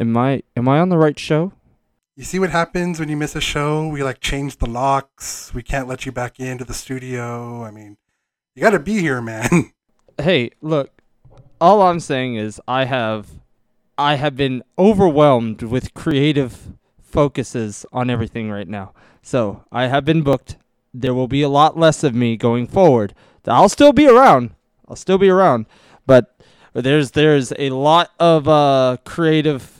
Am I am I on the right show? You see what happens when you miss a show? We like change the locks. We can't let you back into the studio. I mean, you got to be here, man. Hey, look. All I'm saying is I have I have been overwhelmed with creative focuses on everything right now. So, I have been booked. There will be a lot less of me going forward. I'll still be around. I'll still be around, but there's there's a lot of uh creative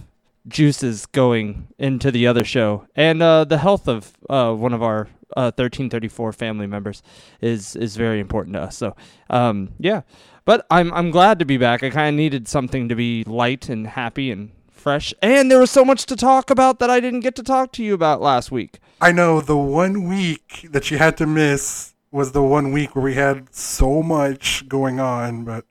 juices going into the other show, and uh, the health of uh, one of our uh, 1334 family members is is very important to us. So, um, yeah, but I'm I'm glad to be back. I kind of needed something to be light and happy and fresh, and there was so much to talk about that I didn't get to talk to you about last week. I know the one week that you had to miss was the one week where we had so much going on, but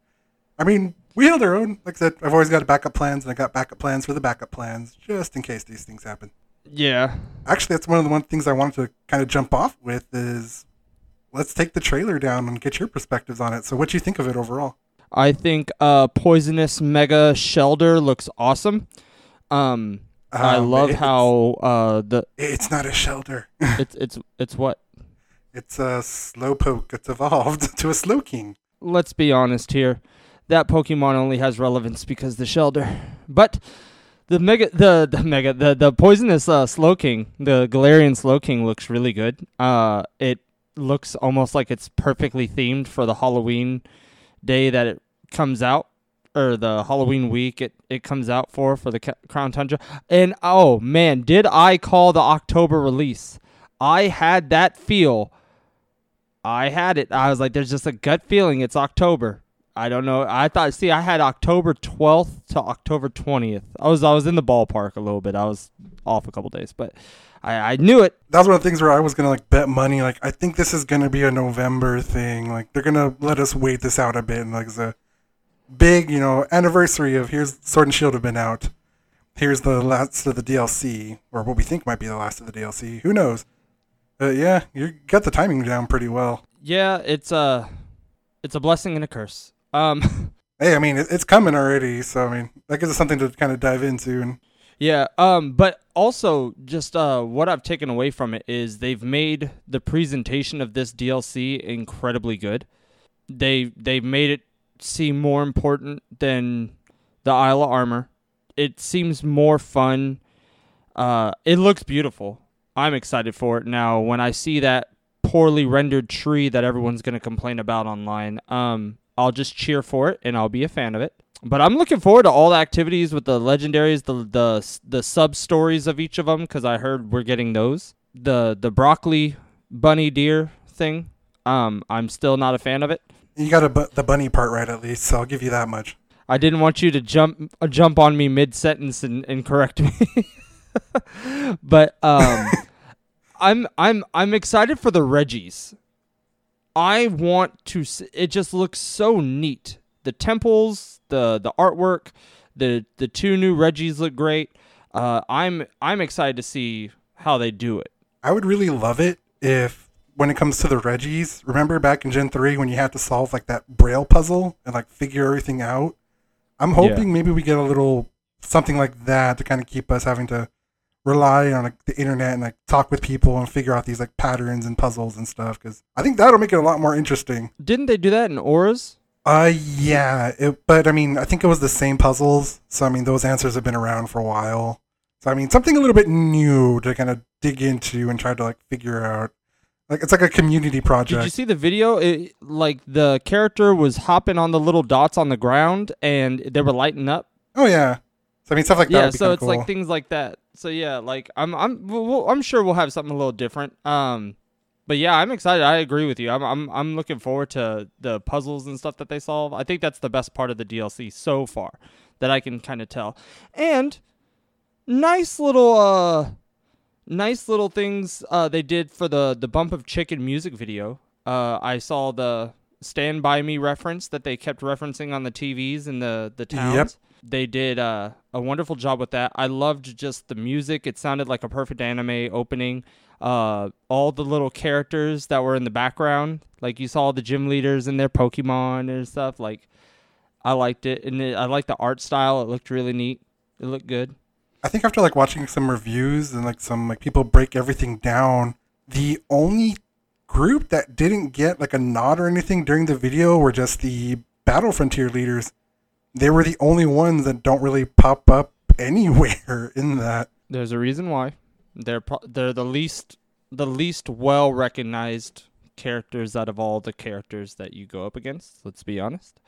I mean, we held our own. Like I said, I've always got backup plans, and I got backup plans for the backup plans, just in case these things happen. Yeah, Actually, that's one of the one things I wanted to kind of jump off with is let's take the trailer down and get your perspectives on it. So, what do you think of it overall? I think uh, poisonous mega Shellder looks awesome. Um, I Um, love how uh the it's not a Shellder. it's it's it's what it's a slowpoke. It's evolved to a Slowking. let's be honest here. That Pokemon only has relevance because the Shellder. But the mega the, the mega the, the poisonous uh, Slowking, the Galarian Slowking looks really good. Uh it looks almost like it's perfectly themed for the Halloween day that it comes out or the Halloween week it, it comes out for for the Crown Tundra. And oh man, did I call the October release? I had that feel I had it. I was like, there's just a gut feeling it's October. I don't know. I thought, see, I had October 12th to October 20th. I was, I was in the ballpark a little bit. I was off a couple days, but I, I knew it. That was one of the things where I was gonna like bet money. Like, I think this is gonna be a November thing. Like, they're gonna let us wait this out a bit. And like, it's a big, you know, anniversary of here's Sword and Shield have been out. Here's the last of the DLC, or what we think might be the last of the DLC. Who knows? Uh, yeah, you got the timing down pretty well. Yeah, it's a, it's a blessing and a curse. Um, Hey, I mean, it's coming already, so I mean, that gives us something to kind of dive into. And Yeah, um, but also just uh, what I've taken away from it is they've made the presentation of this DLC incredibly good. They they've made it seem more important than the Isle of Armor. It seems more fun. Uh, it looks beautiful. I'm excited for it now. When I see that poorly rendered tree that everyone's gonna complain about online, um, I'll just cheer for it and I'll be a fan of it. But I'm looking forward to all the activities with the legendaries, the the the sub stories of each of them, because I heard we're getting those. The the broccoli bunny deer thing. Um, I'm still not a fan of it. you got a bu- the bunny part right at least, so I'll give you that much. I didn't want you to jump uh, jump on me mid sentence and, and correct me. but um, I'm I'm I'm excited for the Regis. I want to. s- It just looks so neat. The temples, the the artwork, the the two new Regis look great. Uh, I'm I'm excited to see how they do it. I would really love it if, when it comes to the Regis, remember back in Gen 3 when you had to solve like that braille puzzle and like figure everything out? I'm hoping maybe we get a little something like that to kind of keep us having to rely on like the internet and like talk with people and figure out these like patterns and puzzles and stuff because I think that'll make it a lot more interesting. Didn't they do that in ORAS? Uh, yeah, it, but I mean, I think it was the same puzzles. So I mean, those answers have been around for a while. So I mean, something a little bit new to kind of dig into and try to like figure out. Like it's like a community project. Did you see the video? It, like the character was hopping on the little dots on the ground and they were lighting up. oh yeah. So I mean, stuff like that. yeah, so it's cool. like things like that. So yeah, like I'm I'm we'll, I'm sure we'll have something a little different. Um, but yeah, I'm excited. I agree with you. I'm I'm I'm looking forward to the puzzles and stuff that they solve. I think that's the best part of the DLC so far that I can kind of tell. And nice little uh nice little things uh they did for the the bump of chicken music video. Uh I saw the Stand By Me reference that they kept referencing on the TVs in the the towns. Yep. They did uh, a wonderful job with that. I loved just the music. It sounded like a perfect anime opening. Uh, all the little characters that were in the background, like you saw the gym leaders and their Pokemon and stuff. Like, I liked it, and it, I liked the art style. It looked really neat. It looked good. I think after like watching some reviews and like some like people break everything down, the only group that didn't get like a nod or anything during the video were just the Battle Frontier leaders. They were the only ones that don't really pop up anywhere in that. There's a reason why. They're pro- they're the least the least well recognized characters out of all the characters that you go up against. Let's be honest.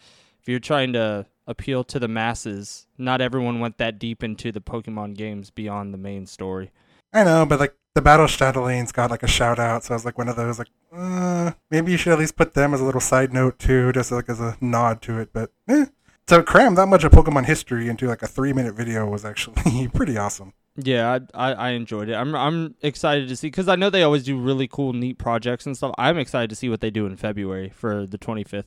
If you're trying to appeal to the masses, not everyone went that deep into the Pokemon games beyond the main story. I know, but like the Battle Chatelaines got like a shout out, so I was like one of those like, uh, maybe you should at least put them as a little side note too, just like as a nod to it. But eh. To cram that much of Pokemon history into like a three minute video was actually pretty awesome. Yeah, I, I, I enjoyed it. I'm I'm excited to see because I know they always do really cool, neat projects and stuff. I'm excited to see what they do in February for the 25th,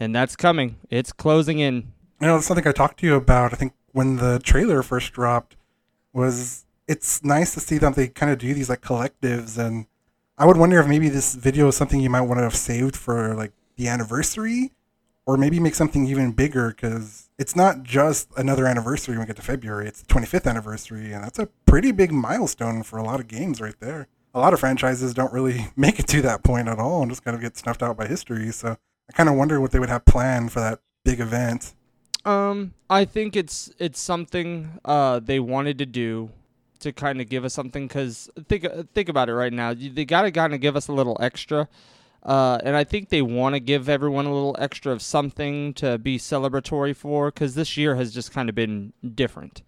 and that's coming. It's closing in. You know, something I talked to you about. I think when the trailer first dropped, was it's nice to see that they kind of do these like collectives, and I would wonder if maybe this video is something you might want to have saved for like the anniversary, or maybe make something even bigger because it's not just another anniversary when we get to February. It's the 25th anniversary, and that's a pretty big milestone for a lot of games right there. A lot of franchises don't really make it to that point at all and just kind of get snuffed out by history. So I kind of wonder what they would have planned for that big event. Um, I think it's it's something uh they wanted to do to kind of give us something because think think about it right now. They got to kind of give us a little extra. Uh, and I think they want to give everyone a little extra of something to be celebratory for because this year has just kind of been different.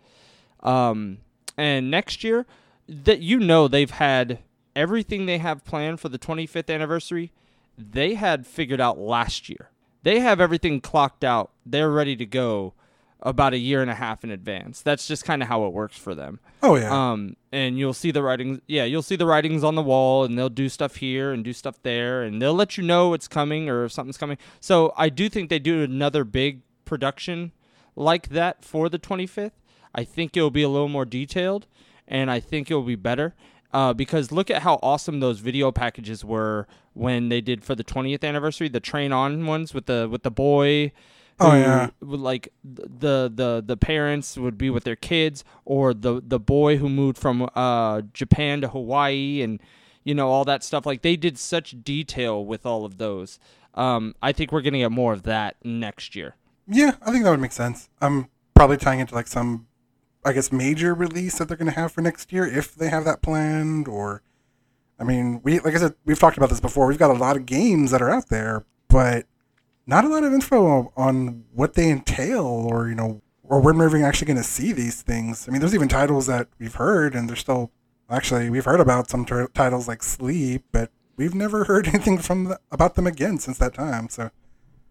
Um, and next year, that you know they've had everything they have planned for the 25th anniversary. They had figured out last year. They have everything clocked out. They're ready to go about a year and a half in advance. That's just kind of how it works for them. Oh yeah. Um, and you'll see the writings. Yeah, you'll see the writings on the wall, and they'll do stuff here and do stuff there, and they'll let you know it's coming or if something's coming. So I do think they do another big production like that for the 25th. I think it'll be a little more detailed, and I think it'll be better. Uh, because look at how awesome those video packages were when they did for the 20th anniversary, the train on ones with the with the boy Oh yeah. Like the the the parents would be with their kids, or the the boy who moved from uh, Japan to Hawaii, and you know all that stuff. Like they did such detail with all of those. Um, I think we're gonna get more of that next year. Yeah, I think that would make sense. I'm probably tying into like some, I guess, major release that they're gonna have for next year if they have that planned. Or, I mean, we like I said, we've talked about this before. We've got a lot of games that are out there, but not a lot of info on what they entail or, you know, or when we're actually going to see these things. I mean, there's even titles that we've heard and they're still, actually, we've heard about some titles like Sleep, but we've never heard anything from the, about them again since that time. So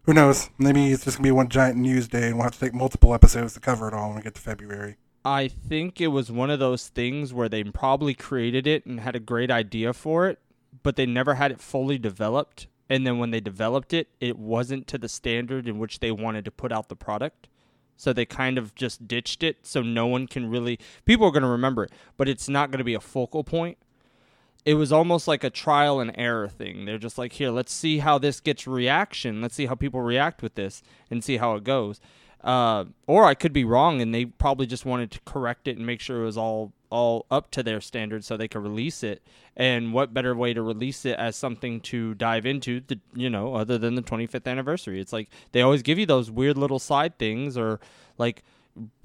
who knows? Maybe it's just going to be one giant news day and we'll have to take multiple episodes to cover it all when we get to February. I think it was one of those things where they probably created it and had a great idea for it, but they never had it fully developed and then when they developed it, it wasn't to the standard in which they wanted to put out the product. So they kind of just ditched it so no one can really people are going to remember it, but it's not going to be a focal point. It was almost like a trial and error thing. They're just like, "Here, let's see how this gets reaction. Let's see how people react with this and see how it goes." Uh, or I could be wrong, and they probably just wanted to correct it and make sure it was all all up to their standards so they could release it. And what better way to release it as something to dive into, the, you know, other than the 25th anniversary? It's like they always give you those weird little side things or like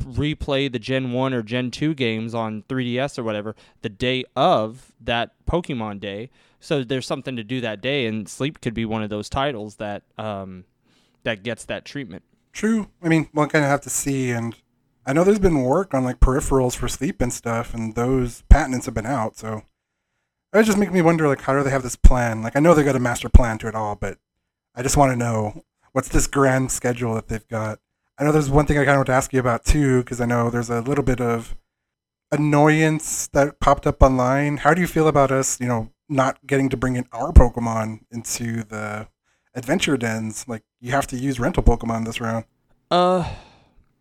replay the Gen 1 or Gen 2 games on 3DS or whatever the day of that Pokemon day. So there's something to do that day, and Sleep could be one of those titles that um, that gets that treatment. True. I mean, one kind of have to see, and I know there's been work on like peripherals for sleep and stuff, and those patents have been out. So it just makes me wonder, like, how do they have this plan? Like, I know they got a master plan to it all, but I just want to know what's this grand schedule that they've got. I know there's one thing I kind of want to ask you about too, because I know there's a little bit of annoyance that popped up online. How do you feel about us, you know, not getting to bring in our Pokemon into the adventure dens? Like, you have to use rental Pokemon this round. Uh,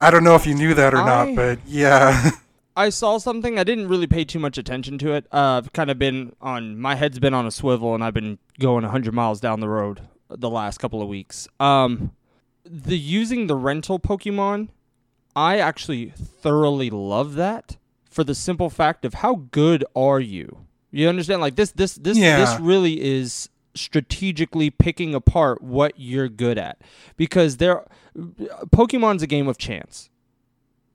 I don't know if you knew that or I, not, but yeah. I saw something. I didn't really pay too much attention to it. Uh, I've kind of been on my head's been on a swivel, and I've been going 100 miles down the road the last couple of weeks. Um, the using the rental Pokemon I actually thoroughly love that for the simple fact of how good are you? You understand? Like this, this, this, Yeah. this really is strategically picking apart what you're good at because there, Pokemon's a game of chance.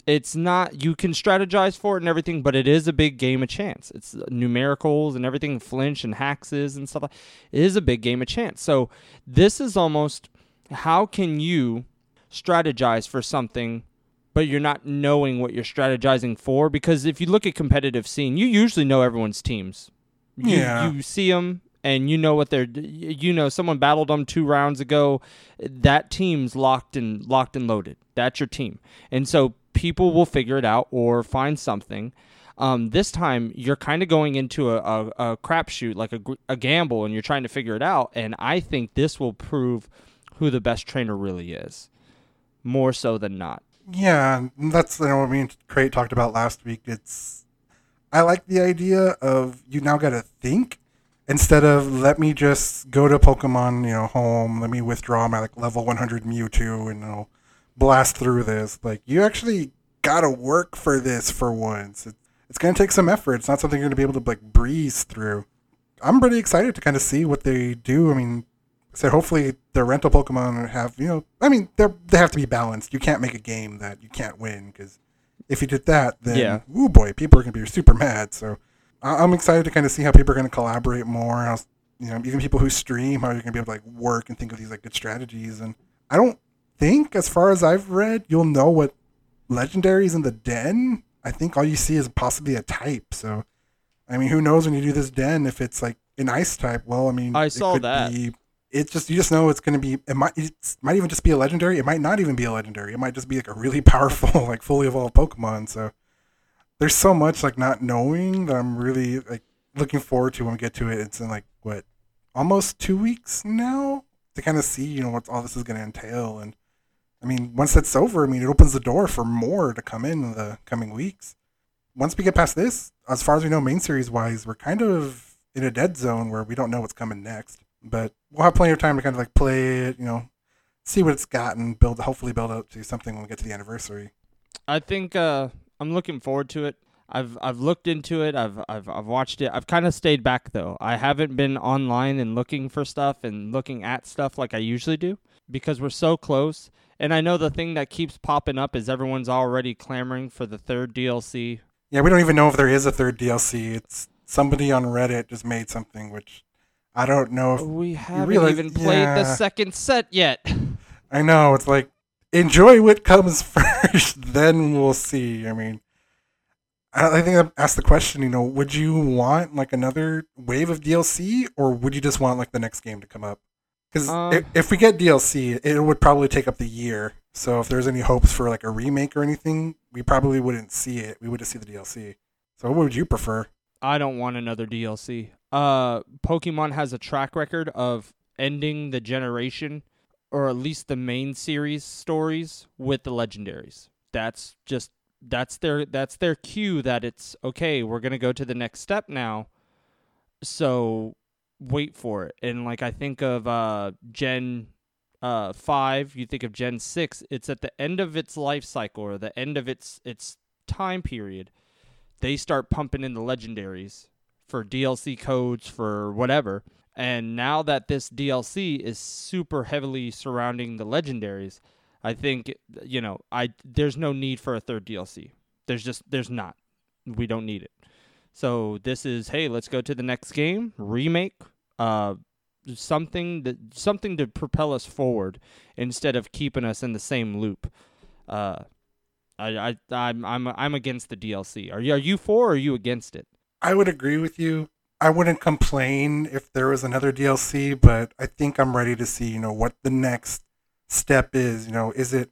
It's not you can strategize for it and everything, but it is a big game of chance. It's numericals and everything, flinch and haxes and stuff. Like, it is a big game of chance. So this is almost how can you strategize for something but you're not knowing what you're strategizing for because if you look at competitive scene you usually know everyone's teams you, Yeah. you see them and you know what they're you know someone battled them two rounds ago that team's locked and locked and loaded. That's your team. And so people will figure it out or find something. Um, this time you're kind of going into a, a, a crapshoot like a, a gamble and you're trying to figure it out. And i think this will prove who the best trainer really is more so than not. Yeah, that's you know, what me and Crate talked about last week. It's I like the idea of you now got to think instead of let me just go to Pokemon, you know, home. Let me withdraw my like level 100 Mewtwo and I'll blast through this. Like you actually got to work for this for once. It, it's gonna take some effort. It's not something you're gonna be able to like breeze through. I'm pretty excited to kind of see what they do. I mean, so hopefully the rental Pokemon have you know I mean they they have to be balanced. You can't make a game that you can't win because if you did that, then Yeah. oh boy, people are gonna be super mad. So I- I'm excited to kind of see how people are gonna collaborate more. How you know even people who stream how you're gonna be able to like work and think of these like good strategies. And I don't think as far as I've read, you'll know what legendaries in the den. I think all you see is possibly a type. So I mean, who knows when you do this den if it's like an ice type? Well, I mean, I it saw could that. Be, it's just you just know it's going to be. It might it might even just be a legendary. It might not even be a legendary. It might just be like a really powerful, like fully evolved Pokemon. So there's so much like not knowing that I'm really like looking forward to when we get to it. It's in like what almost two weeks now to kind of see you know what all this is going to entail. And I mean, once that's over, I mean, it opens the door for more to come in, in the coming weeks once we get past this, as far as we know, main series wise, we're kind of in a dead zone where we don't know what's coming next. But we'll have plenty of time to kind of like play it, you know, see what it's got and build, hopefully build up to something when we get to the anniversary. I think uh, I'm looking forward to it. I've I've looked into it. I've I've I've watched it. I've kind of stayed back though. I haven't been online and looking for stuff and looking at stuff like I usually do because we're so close. And I know the thing that keeps popping up is everyone's already clamoring for the third DLC. Yeah, we don't even know if there is a third DLC. It's somebody on Reddit just made something, which I don't know if We haven't realize- even played the second set yet. I know. It's like enjoy what comes first, then we'll see. I mean, I think I asked the question. You know, would you want like another wave of DLC, or would you just want like the next game to come up? Because Um, if, if we get DLC, it would probably take up the year. So if there's any hopes for like a remake or anything, we probably wouldn't see it. We would just see the DLC. So what would you prefer? I don't want another DLC. Uh, Pokemon has a track record of ending the generation, or at least the main series stories, with the legendaries. That's just that's their that's their cue that it's okay. We're gonna go to the next step now. So wait for it. And like I think of uh Gen uh five, you think of Gen six. It's at the end of its life cycle or the end of its its time period they start pumping in the legendaries for DLC codes for whatever. And now that this DLC is super heavily surrounding the legendaries, I think you know, I there's no need for a third DLC. There's just there's not. We don't need it. So this is hey, let's go to the next game, remake, uh something that something to propel us forward instead of keeping us in the same loop. Uh I, I I'm I'm I'm against the DLC. Are you are you for or are you against it? I would agree with you. I wouldn't complain if there was another DLC, but I think I'm ready to see, you know, what the next step is. You know, is it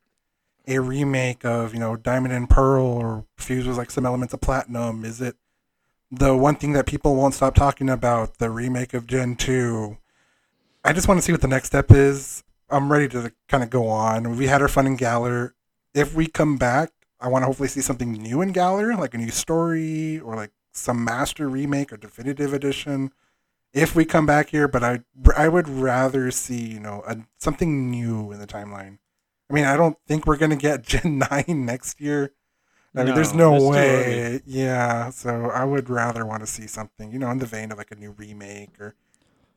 a remake of, you know, Diamond and Pearl or fused with like some elements of Platinum? Is it the one thing that people won't stop talking about, the remake of Gen 2? I just want to see what the next step is. I'm ready to kind of go on. We had our fun in Galar. If we come back, I want to hopefully see something new in Galar, like a new story or like some master remake or definitive edition if we come back here but i i would rather see you know a, something new in the timeline I mean, I don't think we're gonna get Gen Nine next year. I no, mean, there's no way. Yeah, so I would rather want to see something, you know, in the vein of like a new remake or.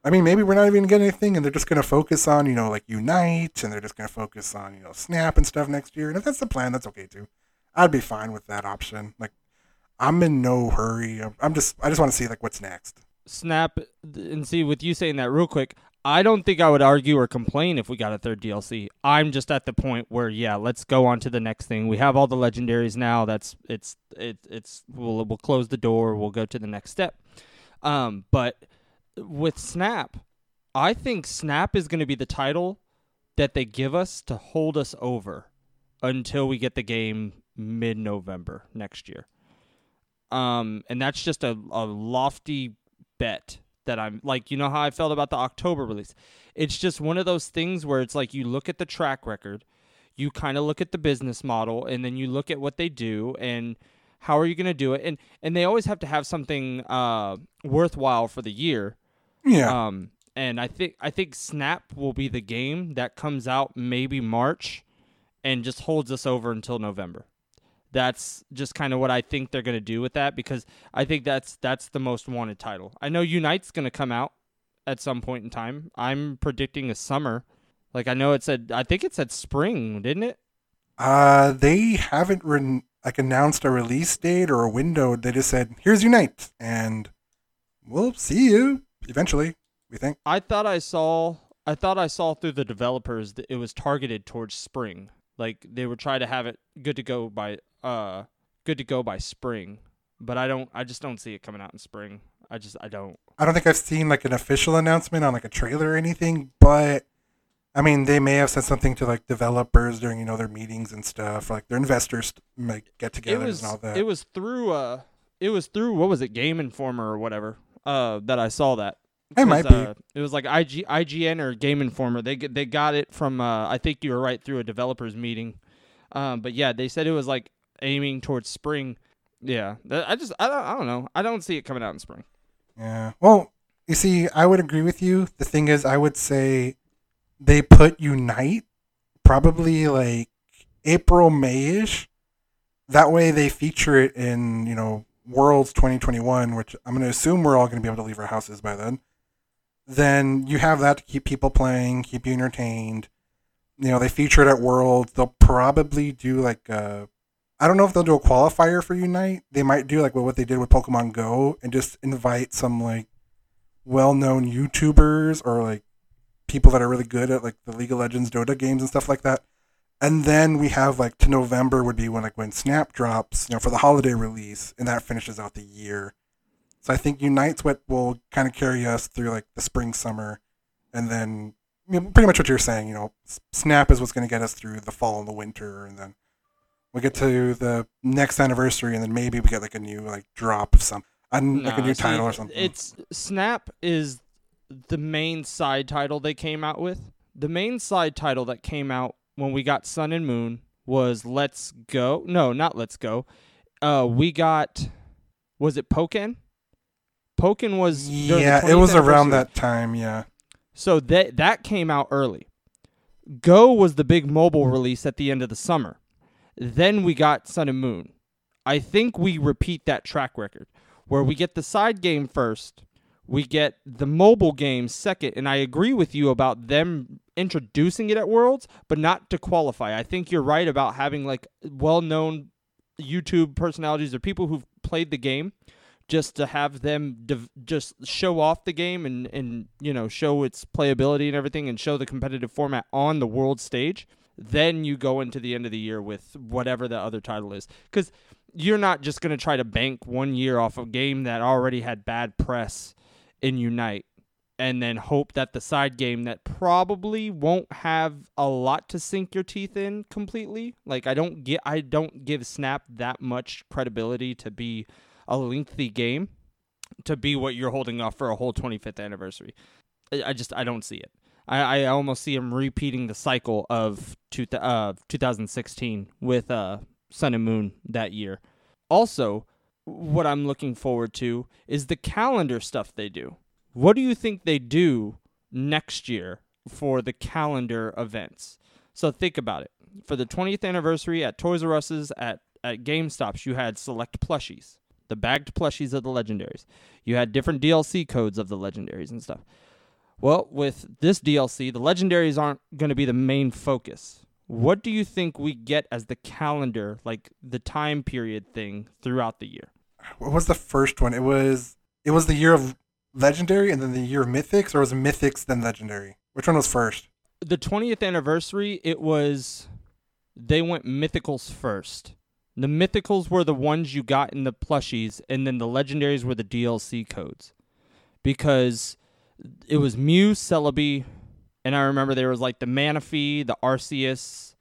I mean, maybe we're not even getting anything, and they're just going to focus on, you know, like Unite, and they're just going to focus on, you know, Snap and stuff next year. And if that's the plan, that's okay too. I'd be fine with that option. Like, I'm in no hurry. I'm just, I just want to see like what's next. Snap and see with you saying that real quick. I don't think I would argue or complain if we got a third DLC. I'm just at the point where yeah, let's go on to the next thing. We have all the legendaries now. That's it's it, it's we'll we'll close the door. We'll go to the next step. Um, but with Snap, I think Snap is going to be the title that they give us to hold us over until we get the game mid-November next year. Um, and that's just a, a lofty bet that I'm like, you know how I felt about the October release. It's just one of those things where it's like you look at the track record, you kind of look at the business model, and then you look at what they do and how are you going to do it. And and they always have to have something uh, worthwhile for the year. Yeah. Um, and I think I think Snap will be the game that comes out maybe March, and just holds us over until November that's just kind of what I think they're going to do with that because I think that's that's the most wanted title. I know Unite's going to come out at some point in time. I'm predicting a summer. Like I know it said I think it said spring, didn't it? Uh they haven't re- like announced a release date or a window. They just said, "Here's Unite." And we'll see you eventually, we think. I thought I saw I thought I saw through the developers that it was targeted towards spring. Like they would try to have it good to go by uh good to go by spring, but I don't I just don't see it coming out in spring. I just I don't. I don't think I've seen like an official announcement on like a trailer or anything, but I mean they may have said something to like developers during you know their meetings and stuff, like their investors like get together and all that. It was through uh it was through what was it Game Informer or whatever uh that I saw that. It might be. Uh, it was like IG, IGN or Game Informer. They they got it from. Uh, I think you were right through a developers meeting. Um, but yeah, they said it was like aiming towards spring. Yeah, I just I don't I don't know. I don't see it coming out in spring. Yeah. Well, you see, I would agree with you. The thing is, I would say they put Unite probably like April Mayish. That way, they feature it in you know Worlds 2021, which I'm going to assume we're all going to be able to leave our houses by then. Then you have that to keep people playing, keep you entertained. You know, they feature it at Worlds. They'll probably do like a I don't know if they'll do a qualifier for Unite. They might do like what they did with Pokemon Go and just invite some like well-known YouTubers or like people that are really good at like the League of Legends Dota games and stuff like that. And then we have like to November would be when like when Snap drops, you know, for the holiday release, and that finishes out the year. So I think Unite's what will kind of carry us through like the spring, summer, and then you know, pretty much what you're saying. You know, Snap is what's going to get us through the fall and the winter, and then we get to the next anniversary, and then maybe we get like a new like drop of some, like a new title or something. It's Snap is the main side title they came out with. The main side title that came out when we got Sun and Moon was Let's Go. No, not Let's Go. Uh, we got was it Pokken? Pokken was yeah, it was around that time. Yeah. So that that came out early. Go was the big mobile mm. release at the end of the summer. Then we got Sun and Moon. I think we repeat that track record where we get the side game first, we get the mobile game second, and I agree with you about them introducing it at Worlds, but not to qualify. I think you're right about having like well-known YouTube personalities or people who've played the game just to have them div- just show off the game and and you know show its playability and everything and show the competitive format on the world stage then you go into the end of the year with whatever the other title is. Because you're not just going to try to bank one year off a game that already had bad press in Unite and then hope that the side game that probably won't have a lot to sink your teeth in completely. Like I don't get I don't give Snap that much credibility to be a lengthy game to be what you're holding off for a whole 25th anniversary. I just I don't see it. I, I almost see him repeating the cycle of two, uh, 2016 with uh, Sun and Moon that year. Also, what I'm looking forward to is the calendar stuff they do. What do you think they do next year for the calendar events? So think about it. For the 20th anniversary at Toys R Us's at at GameStops, you had select plushies, the bagged plushies of the legendaries. You had different DLC codes of the legendaries and stuff. Well, with this DLC, the legendaries aren't going to be the main focus. What do you think we get as the calendar, like the time period thing throughout the year? What was the first one? It was it was the year of legendary and then the year of mythics, or was mythics then legendary? Which one was first? The 20th anniversary, it was they went mythicals first. The mythicals were the ones you got in the plushies, and then the legendaries were the DLC codes. Because it was Mew, Celebi, and I remember there was like the Manaphy, the Arceus.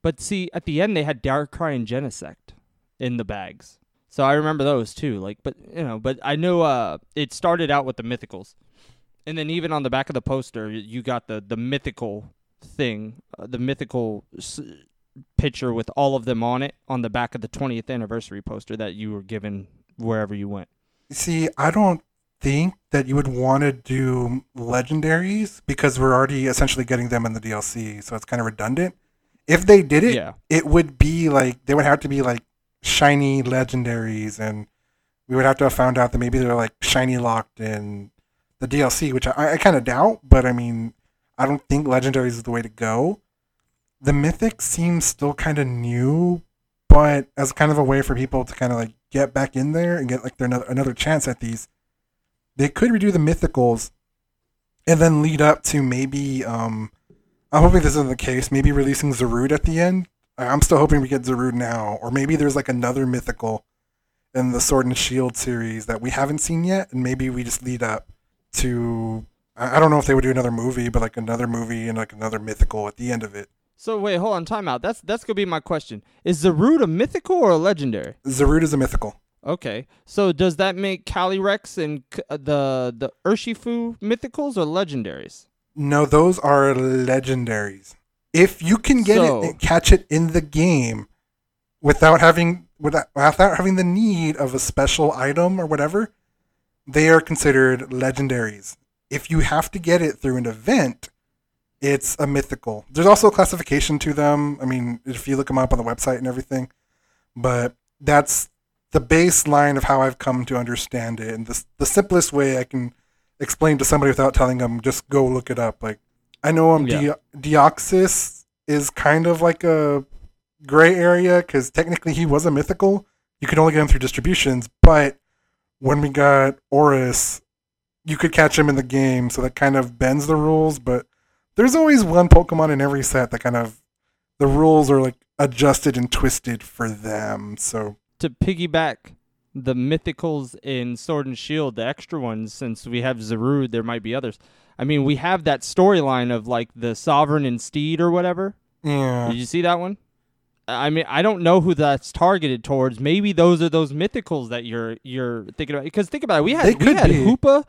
But see, at the end they had Darkrai and Genesect in the bags. So I remember those too. Like, but you know, but I know uh, it started out with the mythicals, and then even on the back of the poster, you got the the mythical thing, uh, the mythical picture with all of them on it on the back of the 20th anniversary poster that you were given wherever you went. See, I don't think that you would want to do legendaries because we're already essentially getting them in the DLC, so it's kind of redundant. If they did it, Yeah. it would be like they would have to be like shiny legendaries, and we would have to have found out that maybe they're like shiny locked in the DLC, which I, I kind of doubt. But I mean, I don't think legendaries is the way to go. The mythic seems still kind of new, but as kind of a way for people to kind of like get back in there and get like their another, another chance at these, they could redo the mythicals and then lead up to maybe um I'm hoping this isn't the case, maybe releasing Zarude at the end. I'm still hoping we get Zarude now, or maybe there's like another mythical in the Sword and Shield series that we haven't seen yet, and maybe we just lead up to I don't know if they would do another movie, but like another movie and like another mythical at the end of it. So wait, hold on, time out. That's that's gonna be my question. Is Zarude a mythical or a legendary? Zarude is a mythical. Okay, so does that make Calyrex and uh, the the Urshifu mythicals or legendaries? No, those are legendaries. If you can get So- it catch it in the game without having without, without having the need of a special item or whatever, they are considered legendaries. If you have to get it through an event, it's a mythical. There's also a classification to them. I mean, if you look them up on the website and everything, but that's the baseline of how I've come to understand it, and the the simplest way I can explain to somebody without telling them just go look it up. Like I know um, Yeah. De- Deoxys is kind of like a gray area because technically he was a mythical. You could only get him through distributions, but when we got ORAS, you could catch him in the game, so that kind of bends the rules. But there's always one Pokemon in every set that kind of the rules are like adjusted and twisted for them. So To piggyback the mythicals in Sword and Shield, the extra ones, since we have Zarude, there might be others. I mean, we have that storyline of like the Sovereign and Steed or whatever. yeah, Did you see that one? I mean, I don't know who that's targeted towards. Maybe those are those mythicals that you're you're thinking about. Because think about it, we had They we had be. Hoopa,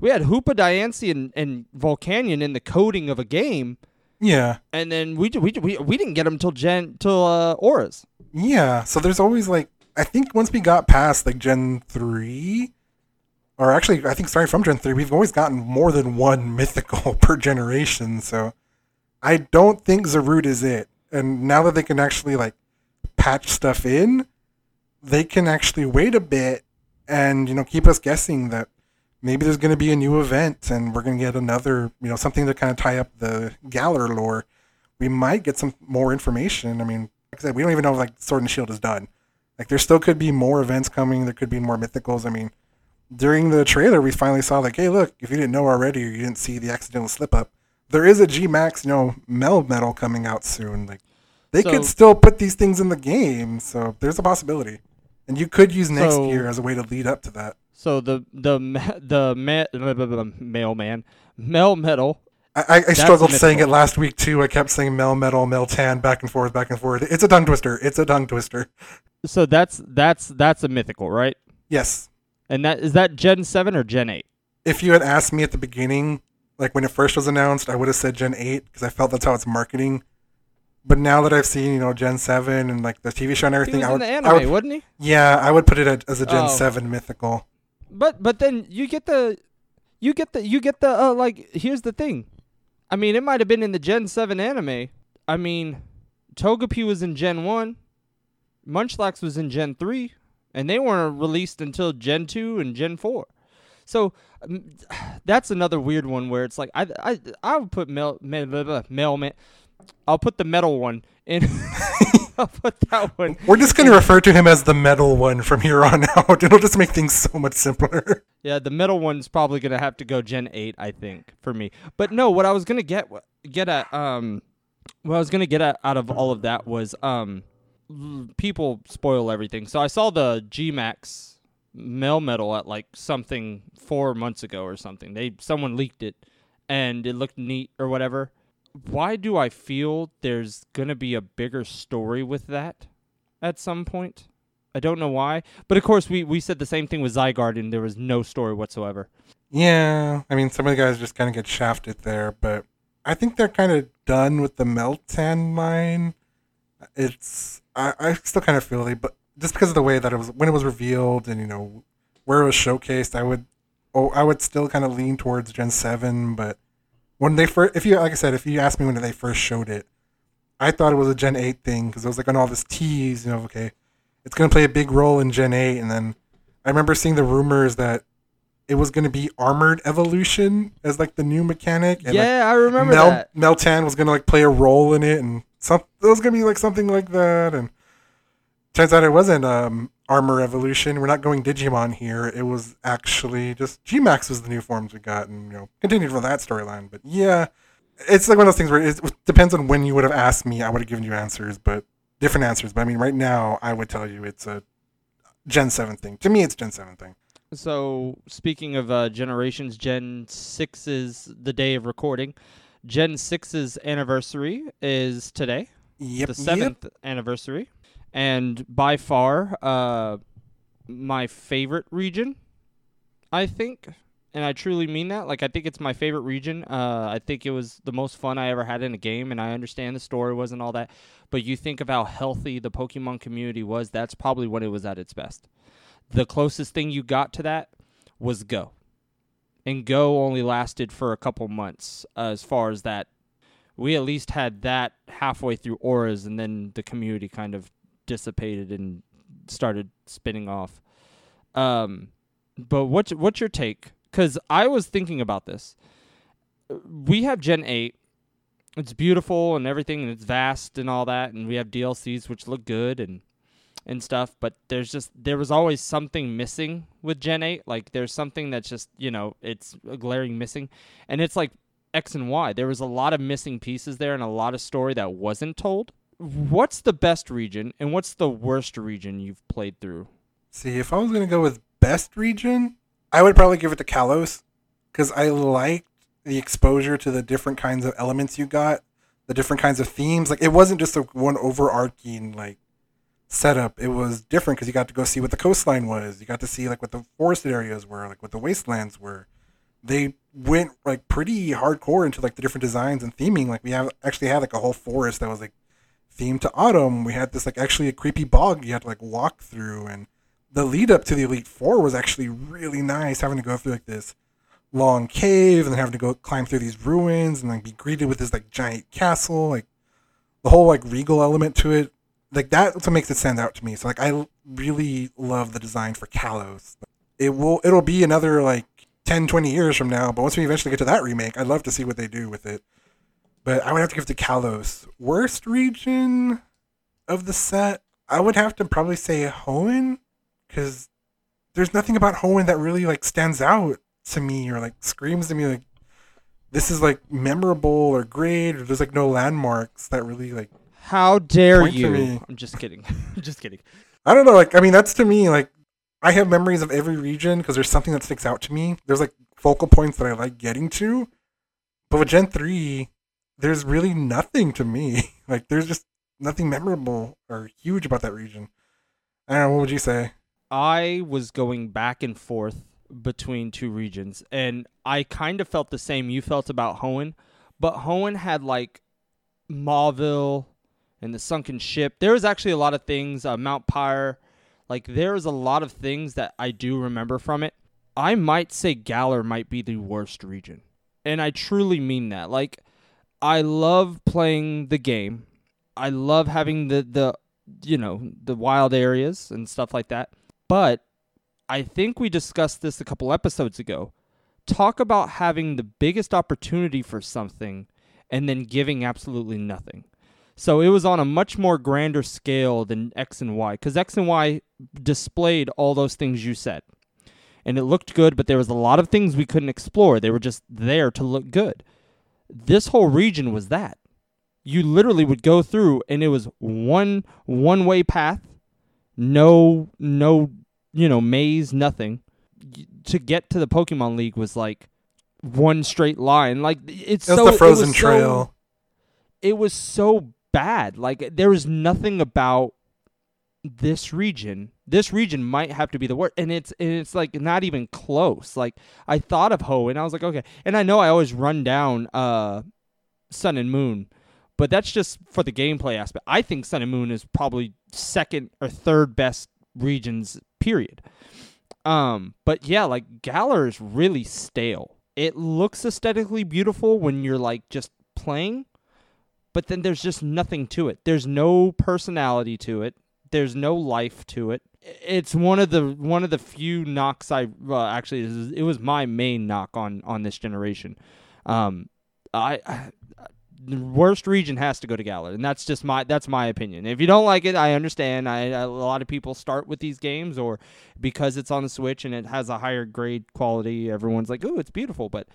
we had Hoopa, Diancie, and, and Volcanion in the coding of a game, yeah, and then we we we, we didn't get them till Gen till uh, ORAS. yeah. So there's always like I think once we got past like Gen three, or actually I think starting from Gen three, we've always gotten more than one mythical per generation. So I don't think Zarude is it. And now that they can actually like patch stuff in, they can actually wait a bit and you know keep us guessing that maybe there's going to be a new event and we're going to get another you know something to kind of tie up the Galar lore. We might get some more information. I mean, like I said, we don't even know if like Sword and Shield is done. Like there still could be more events coming. There could be more mythicals. I mean, during the trailer, we finally saw like, hey, look, if you didn't know already or you didn't see the accidental slip up, there is a G Max, you know, Melmetal coming out soon. Like they So- could still put these things in the game, so there's a possibility. And you could use next So- year as a way to lead up to that. So the the ma- the ma- mailman Melmetal. I, I, struggled saying it last week too. I kept saying Melmetal, Mel Tan, back and forth, back and forth. It's a tongue twister. It's a tongue twister. So that's that's that's a mythical, right? Yes. And that is that Gen seven or Gen eight? if you had asked me at the beginning, like when it first was announced, I would have said Gen 8 because I felt that's how it's marketing. But now that I've seen, you know, Gen 7 and like the TV show and everything, I would, the I anime, would- wasn't he? yeah, I would put it at, as a Gen Oh. 7 mythical. But but then you get the you get the you get the uh, like here's the thing. I mean, it might have been in the Gen 7 anime. I mean, Togepi was in Gen 1, Munchlax was in Gen 3, and they weren't released until Gen 2 and Gen 4. So um, that's another weird one where it's like I I I would put Mel Mel I'll put the metal one in. That one. We're just going to refer to him as the metal one from here on out. It'll just make things so much simpler. Yeah, the metal one's probably going to have to go Gen 8, I think, for me. But no, what I was going to get get at um what I was going to get at out of all of that was um people spoil everything. So I saw the Gmax Melmetal at like something 4 months ago or something. They someone leaked it and it looked neat or whatever why do I feel there's going to be a bigger story with that at some point? I don't know why. But of course, we, we said the same thing with Zygarde, and there was no story whatsoever. Yeah. I mean, some of the guys just kind of get shafted there, but I think they're kind of done with the Meltan line. It's. I, I still kind of feel it, but just because of the way that it was, when it was revealed and, you know, where it was showcased, I would. Oh, I would still kind of lean towards Gen 7, but when they first, if you like I said, if you asked me when they first showed it, I thought it was a Gen Eight thing because it was like on all this tease, you know, okay, it's gonna play a big role in Gen Eight, and then I remember seeing the rumors that it was gonna be armored evolution as like the new mechanic. And yeah, like I remember Mel, that. Meltan was gonna like play a role in it, and some it was gonna be like something like that, and turns out it wasn't um, Armor Evolution. We're not going Digimon here. It was actually just Gmax was the new forms we got, and you know continued from that storyline. But yeah, it's like one of those things where it depends on when you would have asked me. I would have given you answers, but different answers. But I mean, right now, I would tell you it's a Gen Seven thing. To me, it's Gen Seven thing. So speaking of uh, generations, Gen Six is the day of recording. Gen 6's anniversary is today. Yep. The seventh yep. anniversary and by far uh, my favorite region. I think, and I truly mean that. Like, I think it's my favorite region. Uh, I think it was the most fun I ever had in a game, and I understand the story wasn't all that. But you think of how healthy the Pokemon community was. That's probably when it was at its best. The closest thing you got to that was Go, and Go only lasted for a couple months. Uh, as far as that, we at least had that halfway through ORAS, and then the community kind of dissipated and started spinning off. Um, but what's what's your take? Because I was thinking about this. We have Gen eight. It's beautiful and everything, and it's vast and all that, and we have DLCs which look good and and stuff. But there's just there was always something missing with Gen eight. Like there's something that's just you know it's glaring missing, and it's like X and Y. There was a lot of missing pieces there and a lot of story that wasn't told what's the best region and what's the worst region you've played through? See, if I was gonna go with best region, I would probably give it to Kalos because I liked the exposure to the different kinds of elements you got, the different kinds of themes. Like it wasn't just a one overarching like setup. It was different because you got to go see what the coastline was. You got to see like what the forested areas were, like what the wastelands were. They went like pretty hardcore into like the different designs and theming. Like we have actually had like a whole forest that was like theme to autumn. We had this like actually a creepy bog you had to like walk through, and the lead up to the Elite Four was actually really nice. Having to go through like this long cave and then having to go climb through these ruins and like be greeted with this like giant castle, like the whole like regal element to it. Like that's what makes it stand out to me. So like I really love the design for Kalos. It will it'll be another like 10, 20 years from now, but once we eventually get to that remake, I'd love to see what they do with it. But I would have to give to Kalos. Worst region of the set, I would have to probably say Hoenn, because there's nothing about Hoenn that really like stands out to me or like screams to me like this is like memorable or great or there's like no landmarks that really like. How dare you? I'm just kidding. I'm just kidding. I don't know. Like I mean, that's to me like I have memories of every region because there's something that sticks out to me. There's like focal points that I like getting to. But with Gen 3, there's really nothing to me. Like there's just nothing memorable or huge about that region. I don't know, what would you say? I was going back and forth between two regions and I kind of felt the same you felt about Hoenn, but Hoenn had like Mauville and the sunken ship. There was actually a lot of things, uh, Mount Pyre, like there's a lot of things that I do remember from it. I might say Galar might be the worst region. And I truly mean that. Like I love playing the game. I love having the the you know the wild areas and stuff like that. But I think we discussed this a couple episodes ago. Talk about having the biggest opportunity for something and then giving absolutely nothing. So it was on a much more grander scale than X and Y because X and Y displayed all those things you said. And it looked good, but there was a lot of things we couldn't explore. They were just there to look good. This whole region was that. You literally would go through and it was one one way path, no no you know, maze, nothing. To get to the Pokemon League was like one straight line. Like it's It was so the frozen it trail. So, it was so bad. Like there was nothing about this region. This region might have to be the worst, and it's and it's like not even close. Like I thought of Ho, and I was like, okay. And I know I always run down uh, Sun and Moon, but that's just for the gameplay aspect. I think Sun and Moon is probably second or third best regions. Period. Um, but yeah, like Galar is really stale. It looks aesthetically beautiful when you're like just playing, but then there's just nothing to it. There's no personality to it. There's no life to it. It's one of the one of the few knocks I well, actually it was, my main knock on on this generation. Um, I, I the worst region has to go to Galar, and that's just my that's my opinion. If you don't like it, I understand. I a lot of people start with these games, or because it's on the Switch and it has a higher grade quality, everyone's like, "Oh, it's beautiful," but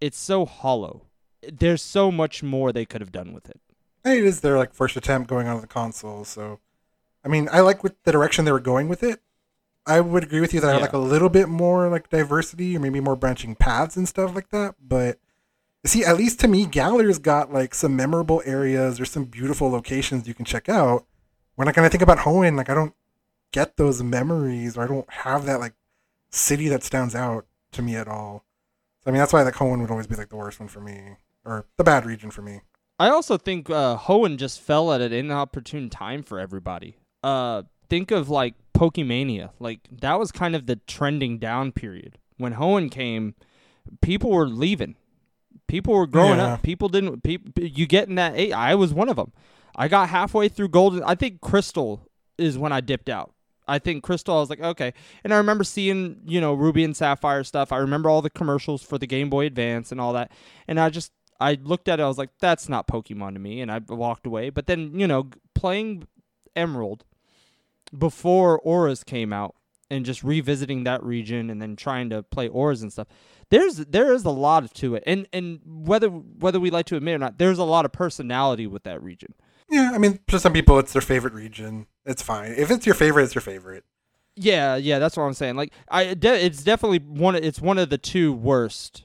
it's so hollow. There's so much more they could have done with it. It is their like first attempt going on the console, so I mean, I like the direction they were going with it. I would agree with you that I Yeah. like a little bit more like diversity or maybe more branching paths and stuff like that. But see, at least to me, Galar's got like some memorable areas. or some beautiful locations you can check out. When I kind of think about Hoenn, like I don't get those memories or I don't have that like city that stands out to me at all. So I mean, that's why like Hoenn would always be like the worst one for me or the bad region for me. I also think uh, Hoenn just fell at an inopportune time for everybody. Uh, think of like Pokemania. Like that was kind of the trending down period when Hoenn came. People were leaving. People were growing Yeah. up. People didn't. People, you get in that. Eight, I was one of them. I got halfway through Golden. I think Crystal is when I dipped out. I think Crystal. I was like, okay. And I remember seeing, you know, Ruby and Sapphire stuff. I remember all the commercials for the Game Boy Advance and all that. And I just, I looked at it. I was like, that's not Pokemon to me. And I walked away. But then, you know, playing Emerald before ORAS came out and just revisiting that region and then trying to play ORAS and stuff. There's there is a lot to it, and and whether whether we like to admit or not, there's a lot of personality with that region. Yeah, I mean, for some people, it's their favorite region. It's fine. If it's your favorite, it's your favorite. Yeah, yeah, that's what I'm saying. Like, I de- it's definitely one. of- It's one of the two worst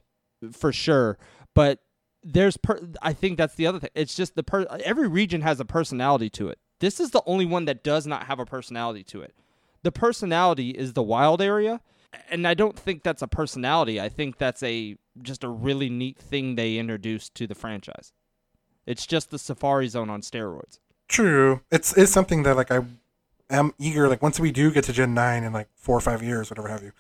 for sure. But there's, per- I think that's the other thing. It's just the per. Every region has a personality to it. This is the only one that does not have a personality to it. The personality is the wild area, and I don't think that's a personality. I think that's a just a really neat thing they introduced to the franchise. It's just the Safari Zone on steroids. True. It's it's something that like I am eager. Like once we do get to Gen nine in like four or five years, whatever have you.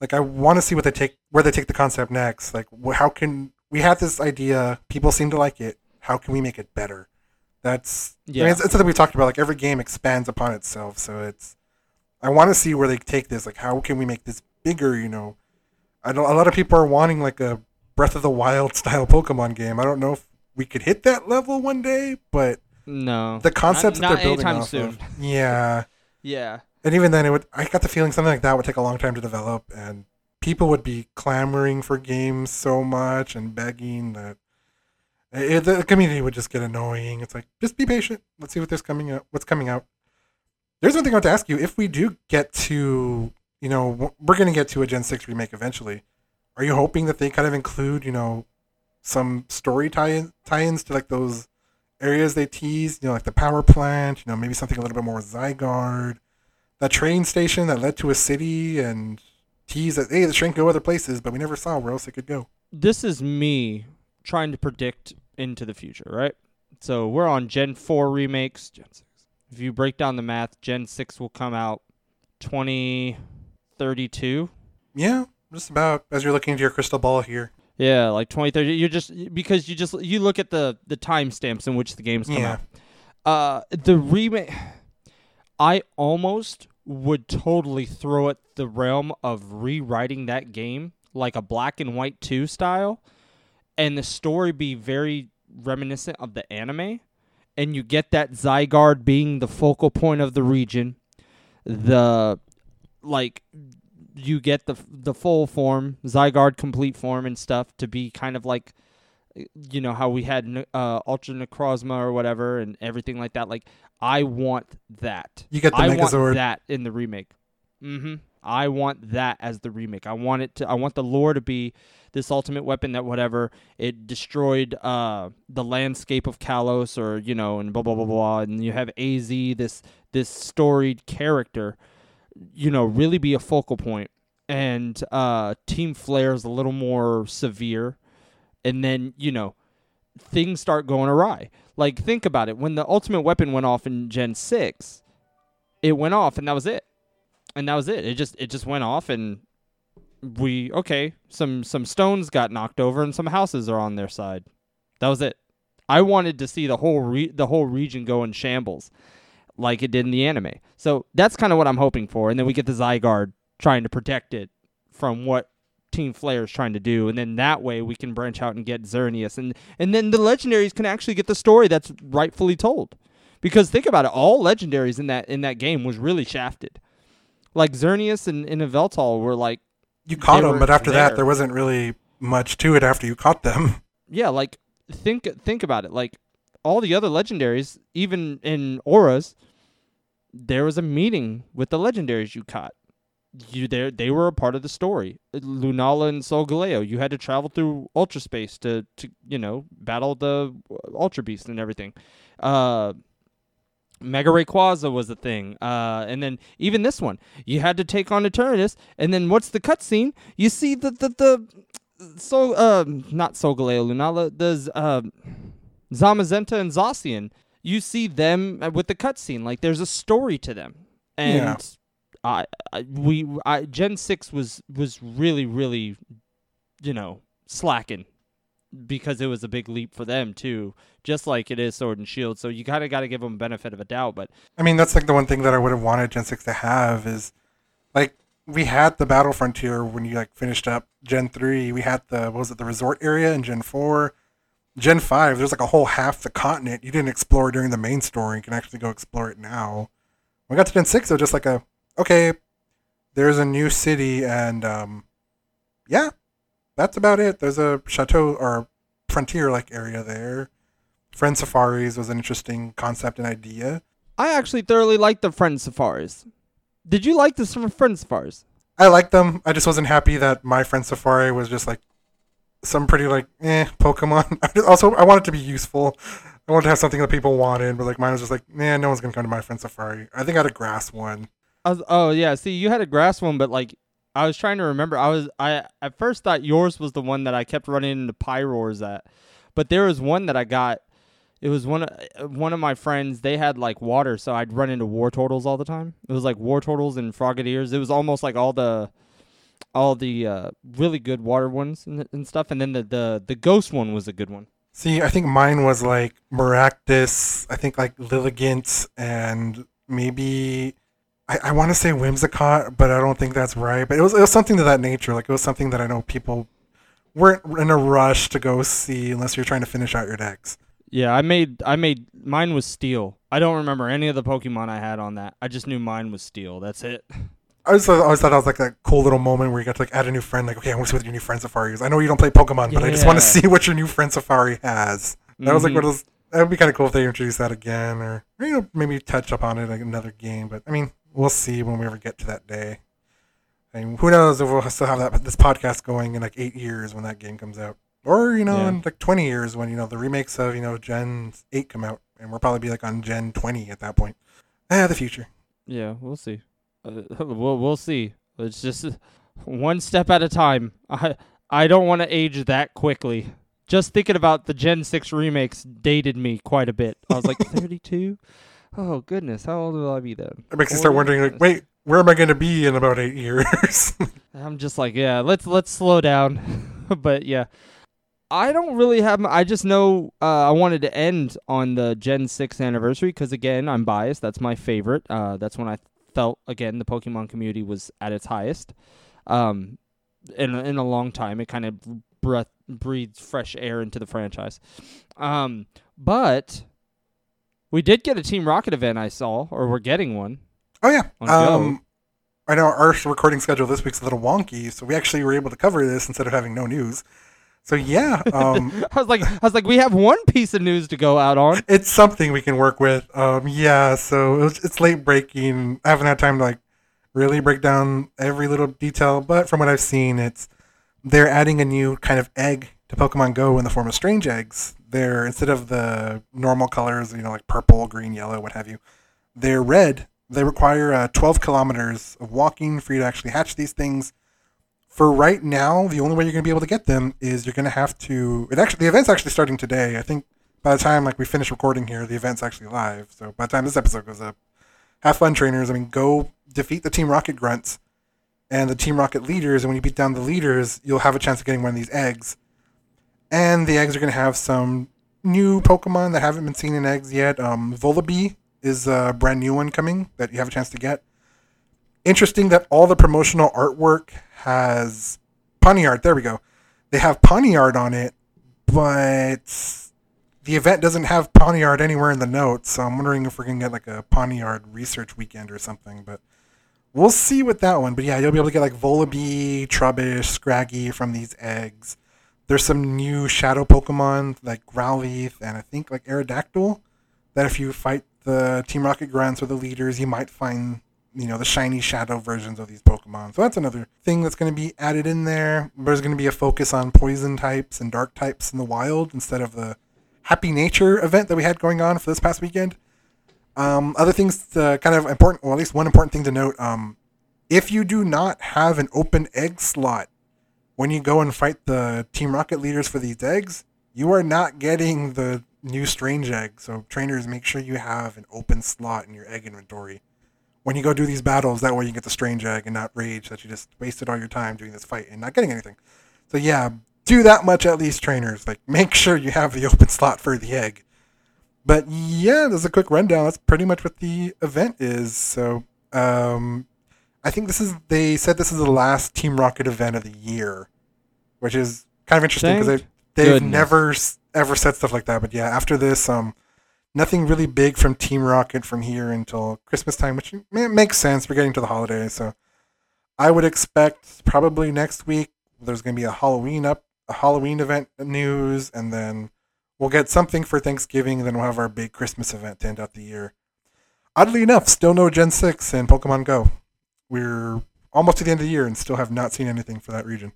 Like I want to see what they take, where they take the concept next. Like how can we have this idea? People seem to like it. How can we make it better? That's yeah. I mean, it's, it's something we talked about. Like every game expands upon itself, so it's. I want to see where they take this. Like how can we make this bigger? You know, I know a lot of people are wanting like a Breath of the Wild style Pokemon game. I don't know if we could hit that level one day, but No, the concepts not, that they're building off soon. of. Yeah, Yeah. and even then, it would. I got the feeling something like that would take a long time to develop, and people would be clamoring for games so much and begging that Eh, it, the community would just get annoying. It's like just be patient. Let's see what there's coming out. What's coming out. There's one thing I want to ask you. If we do get to, you know, we're going to get to a Gen Six remake eventually. Are you hoping that they kind of include, you know, some story tie tie-ins to like those areas they teased, you know, like the power plant, you know, maybe something a little bit more Zygarde, that train station that led to a city and tease that hey, the train could go other places, but we never saw where else it could go. This is me trying to predict into the future, right? So we're on Gen 4 remakes. Gen 6. If you break down the math, Gen 6 will come out 2032. Yeah, just about as you're looking into your crystal ball here. Yeah, like 2030. You're just because you just you look at the the timestamps in which the games come Yeah. out. Uh, the remake. I almost would totally throw at the realm of rewriting that game like a black and white two style, and the story be very reminiscent of the anime, and you get that Zygarde being the focal point of the region, the like you get the the full form Zygarde complete form and stuff to be kind of like you know how we had uh Ultra Necrozma or whatever and everything like that like I want that. You get the I Megazord. want that in the remake. Mm-hmm. I want that as the remake. I want it to I want the lore to be this ultimate weapon that whatever it destroyed uh the landscape of Kalos or you know and blah blah blah blah and you have AZ this this storied character you know really be a focal point. And uh team flare is a little more severe. And then you know things start going awry. Like think about it. When the ultimate weapon went off in gen 6 it went off and that was it. And that was it. It just it just went off and we okay some some stones got knocked over and some houses are on their side that was it i wanted to see the whole re- the whole region go in shambles like it did in the anime. So that's kind of what I'm hoping for. And then we get the Zygarde trying to protect it from what Team Flare is trying to do. And then that way we can branch out and get Xerneas. And, and then the legendaries can actually get the story that's rightfully told. Because think about it, all legendaries in that in that game was really shafted. Like Xerneas and, and Yveltal were like You caught them, but after that, there. there wasn't really much to it after you caught them. yeah, like think think about it. Like all the other legendaries, even in ORAS, there was a meeting with the legendaries you caught. You there they were a part of the story. Lunala and Solgaleo, you had to travel through ultra space to to you know battle the ultra beast and everything. Uh Mega Rayquaza was a thing. Uh, and then even this one, you had to take on Eternatus. And then what's the cutscene? You see the the the so uh not Solgaleo Lunala the uh, Zamazenta and Zacian. You see them uh, with the cutscene. Like there's a story to them, and Yeah. I, I we I Gen six was was really really, you know, slacking because it was a big leap for them too, just like it is Sword and Shield. So you kind of got to give them benefit of a doubt. But I mean, that's like the one thing that I would have wanted Gen 6 to have is like we had the battle frontier when you like finished up Gen 3. We had the what was it, the resort area in Gen 4. Gen 5, there's like a whole half the continent you didn't explore during the main story You can actually go explore it now. When we got to Gen 6, it was just like a okay, there's a new city and um yeah, that's about it. There's a chateau or frontier like area there. Friend safaris was an interesting concept and idea. I actually thoroughly liked the Friend Safaris. Did you like this from Friend Safaris? I liked them. I just wasn't happy that my friend Safari was just like some pretty like eh Pokemon. I just- also, I wanted to be useful. I wanted to have something that people wanted, but like mine was just like, nah, no one's gonna come to my friend Safari. I think I had a grass one. Was, oh yeah, see, you had a grass one, but like I was trying to remember. I was I at first thought yours was the one that I kept running into Pyroars at, but there was one that I got. It was one of one of my friends. They had like water, so I'd run into Wartortles all the time. It was like Wartortles and Frogadiers. It was almost like all the all the uh, really good water ones and, and stuff. And then the, the the ghost one was a good one. See, I think mine was like Maractus. I think like Lilligant and maybe I, I want to say Whimsicott, but I don't think that's right. But it was it was something to that nature. Like it was something that I know people weren't in a rush to go see unless you're trying to finish out your dex. Yeah, I made I made mine was steel. I don't remember any of the Pokemon I had on that. I just knew mine was steel. That's it. I always thought, I always thought that was like a cool little moment where you got to like add a new friend. Like, okay, I want to see what your new friend Safari is. I know you don't play Pokemon, but I just want to see what your new friend Safari has. That was like Mhm. one of those. That would be kind of cool if they introduced that again, or you know maybe touch upon it like another game. But I mean, we'll see when we ever get to that day. I mean, who knows if we'll still have that this podcast going in like eight years when that game comes out, or you know Yeah. in like twenty years when you know the remakes of you know Gen eight come out, and we'll probably be like on Gen twenty at that point. Ah, the future. Yeah, we'll see. Uh, we'll we'll see. It's just one step at a time. I I don't want to age that quickly. Just thinking about the Gen 6 remakes dated me quite a bit. I was like 32. Oh goodness, how old will I be then? It makes you start wondering like, wait, where am I going to be in about eight years? I'm just like, yeah, let's let's slow down. but yeah, I don't really have. I just know uh, I wanted to end on the Gen Six anniversary because again, I'm biased. That's my favorite. Uh, that's when I felt again the Pokemon community was at its highest. Um, in in a long time, it kind of breath breathes fresh air into the franchise. Um, but we did get a Team Rocket event. I saw, or we're getting one. Oh yeah. Um, I know our recording schedule this week's a little wonky, so we actually were able to cover this instead of having no news. So yeah, um, I was like, I was like, we have one piece of news to go out on. It's something we can work with. Um, yeah, so it was, it's late breaking. I haven't had time to like really break down every little detail, but from what I've seen, it's they're adding a new kind of egg to Pokemon Go in the form of strange eggs. They're instead of the normal colors, you know, like purple, green, yellow, what have you, they're red they require uh, 12 kilometers of walking for you to actually hatch these things. For right now, the only way you're going to be able to get them is you're going to have to. It actually the event's actually starting today. I think by the time like we finish recording here, the event's actually live. So by the time this episode goes up, have fun, trainers. I mean, go defeat the Team Rocket grunts and the Team Rocket leaders. And when you beat down the leaders, you'll have a chance of getting one of these eggs. And the eggs are going to have some new Pokemon that haven't been seen in eggs yet. Um, Vullaby is a brand new one coming that you have a chance to get. Interesting that all the promotional artwork has Pawniard. There we go. They have Pawniard on it, but the event doesn't have Pawniard anywhere in the notes. So I'm wondering if we're gonna get like a Pawniard research weekend or something. But we'll see with that one. But yeah, you'll be able to get like Vullaby, Trubbish, Scraggy from these eggs. There's some new shadow Pokemon like Growlithe and I think like Aerodactyl that if you fight the Team Rocket grunts or the leaders, you might find you know the shiny shadow versions of these Pokemon. So that's another thing that's going to be added in there. There's going to be a focus on poison types and dark types in the wild instead of the Happy Nature event that we had going on for this past weekend. Um, other things to kind of important, or at least one important thing to note: um, if you do not have an open egg slot when you go and fight the Team Rocket leaders for these eggs, you are not getting the new strange egg. So trainers, make sure you have an open slot in your egg inventory when you go do these battles. That way you get the strange egg and not rage that you just wasted all your time doing this fight and not getting anything. So yeah, do that much at least, trainers. Like make sure you have the open slot for the egg. But yeah, there's a quick rundown. That's pretty much what the event is. So um, I think this is they said this is the last Team Rocket event of the year, which is kind of interesting because they they've Goodness. never ever said stuff like that. But yeah, after this, um, nothing really big from Team Rocket from here until Christmas time, which makes sense. We're getting to the holidays, so I would expect probably next week there's going to be a Halloween up, a Halloween event news, and then we'll get something for Thanksgiving, and then we'll have our big Christmas event to end out the year. Oddly enough, still no Gen 6 in Pokemon Go. We're almost to the end of the year and still have not seen anything for that region.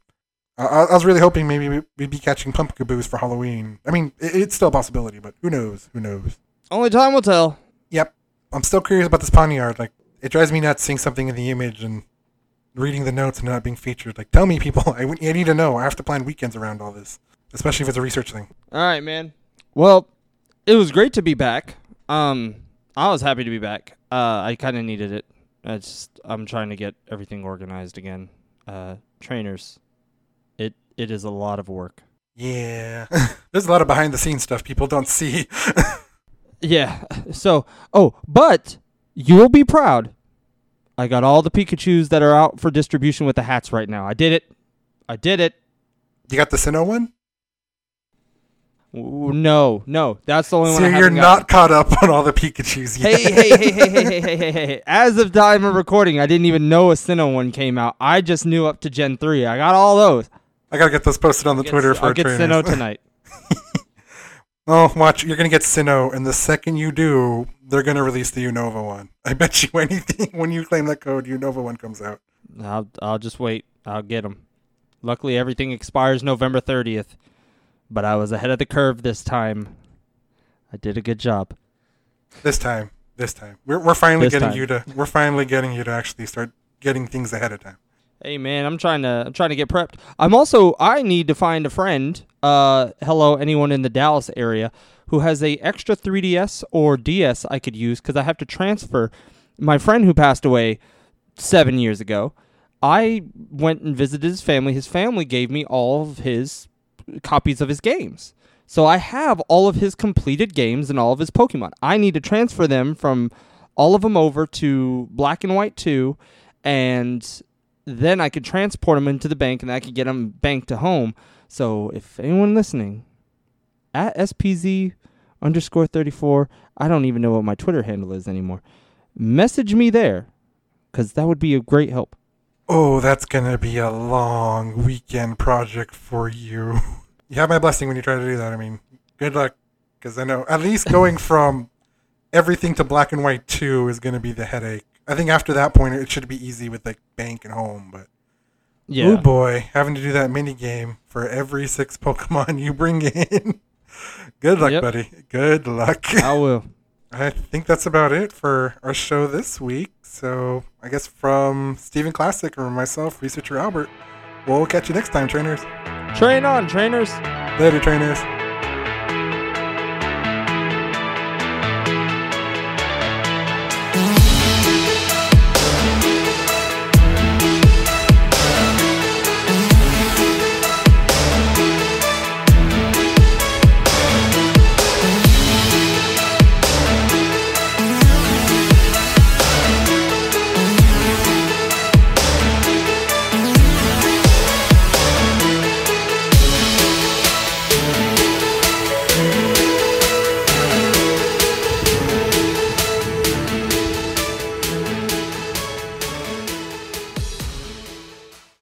I, I was really hoping maybe we'd be catching Pumpkaboos for Halloween. I mean, it, it's still a possibility, but who knows? Who knows? Only time will tell. Yep. I'm still curious about this Pawniard. Like, it drives me nuts seeing something in the image and reading the notes and not being featured. Like, tell me, people. I, I need to know. I have to plan weekends around all this, especially if it's a research thing. All right, man. Well, it was great to be back. Um, I was happy to be back. Uh, I kind of needed it. I just I'm trying to get everything organized again. Uh, trainers, it is a lot of work. Yeah. There's a lot of behind the scenes stuff people don't see. yeah. So, oh, but you will be proud. I got all the Pikachus that are out for distribution with the hats right now. I did it. I did it. You got the Sinnoh one? No, no, that's the only so one. So you're not caught up on all the Pikachu's yet. Hey, hey, hey, hey, hey, hey, hey, hey, As of time of recording, I didn't even know a Sinnoh one came out. I just knew up to Gen three. I got all those. I gotta get those posted on the get, Twitter for I'll get Sinnoh tonight. oh, watch! You're gonna get Sinnoh, and the second you do, they're gonna release the Unova one. I bet you anything when you claim that code, Unova one comes out. I'll I'll just wait. I'll get them. Luckily, everything expires November 30th, but I was ahead of the curve this time. I did a good job. This time, this time, we're we're finally this getting time. you to we're finally getting you to actually start getting things ahead of time. Hey man, I'm trying to I'm trying to get prepped. I'm also I need to find a friend. Uh, hello, anyone in the Dallas area who has a extra 3DS or DS I could use because I have to transfer. My friend who passed away seven years ago. I went and visited his family. His family gave me all of his copies of his games. So I have all of his completed games and all of his Pokemon. I need to transfer them from all of them over to Black and White 2 and then I could transport them into the bank and I could get them banked to home. So if anyone listening at SPZ underscore 34, I don't even know what my Twitter handle is anymore. Message me there because that would be a great help. Oh, that's going to be a long weekend project for you. you have my blessing when you try to do that. I mean, good luck, because I know at least going from everything to black and white two is going to be the headache. I think after that point it should be easy with like bank and home, but yeah. Oh boy, having to do that mini game for every six Pokemon you bring in. Good luck, yep. buddy. Good luck. I will. I think that's about it for our show this week. So I guess from Stephen Classic or myself, researcher Albert, we'll catch you next time, trainers. Train on, trainers. Later, trainers.